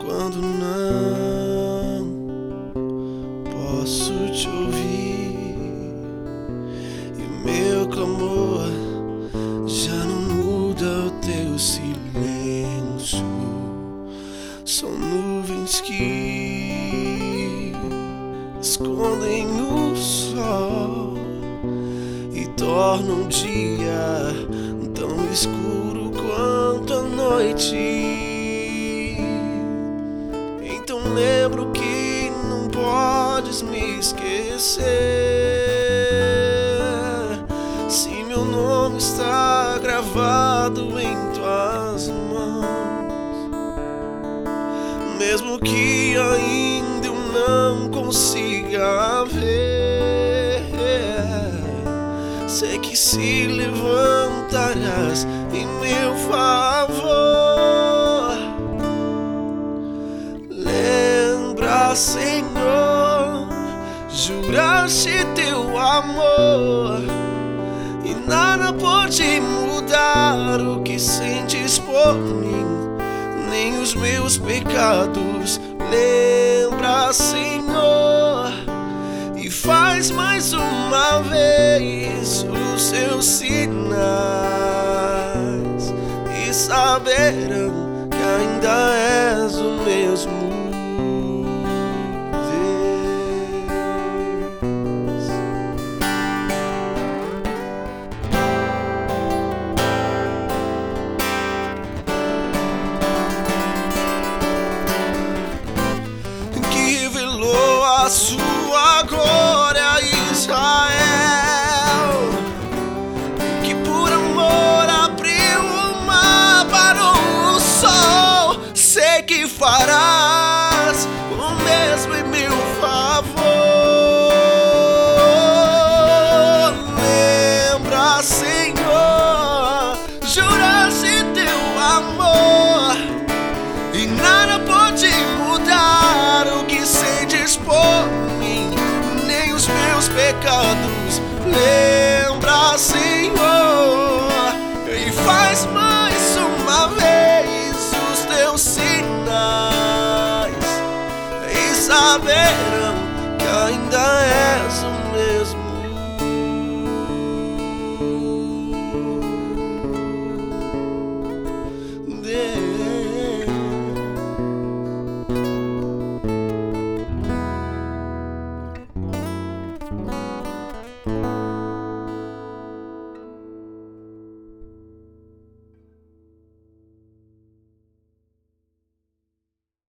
Quando não posso te ouvir e meu clamor já não muda o teu silêncio, são nuvens que escondem o sol tornam o dia tão escuro quanto a noite. Então lembro que não podes me esquecer. Se meu nome está gravado em tuas mãos, mesmo que ainda sei que se levantarás em meu favor. Lembra, Senhor, juraste teu amor e nada pode mudar o que sentes por mim, nem os meus pecados. Lembra, Senhor, os sinais e saberão que ainda és o mesmo. Que revelou a sua farás o mesmo em meu favor. Lembra, Senhor, juraste teu amor. E nada pode mudar o que sentes por mim, nem os meus pecados. Lembra, Senhor, saberão que ainda és o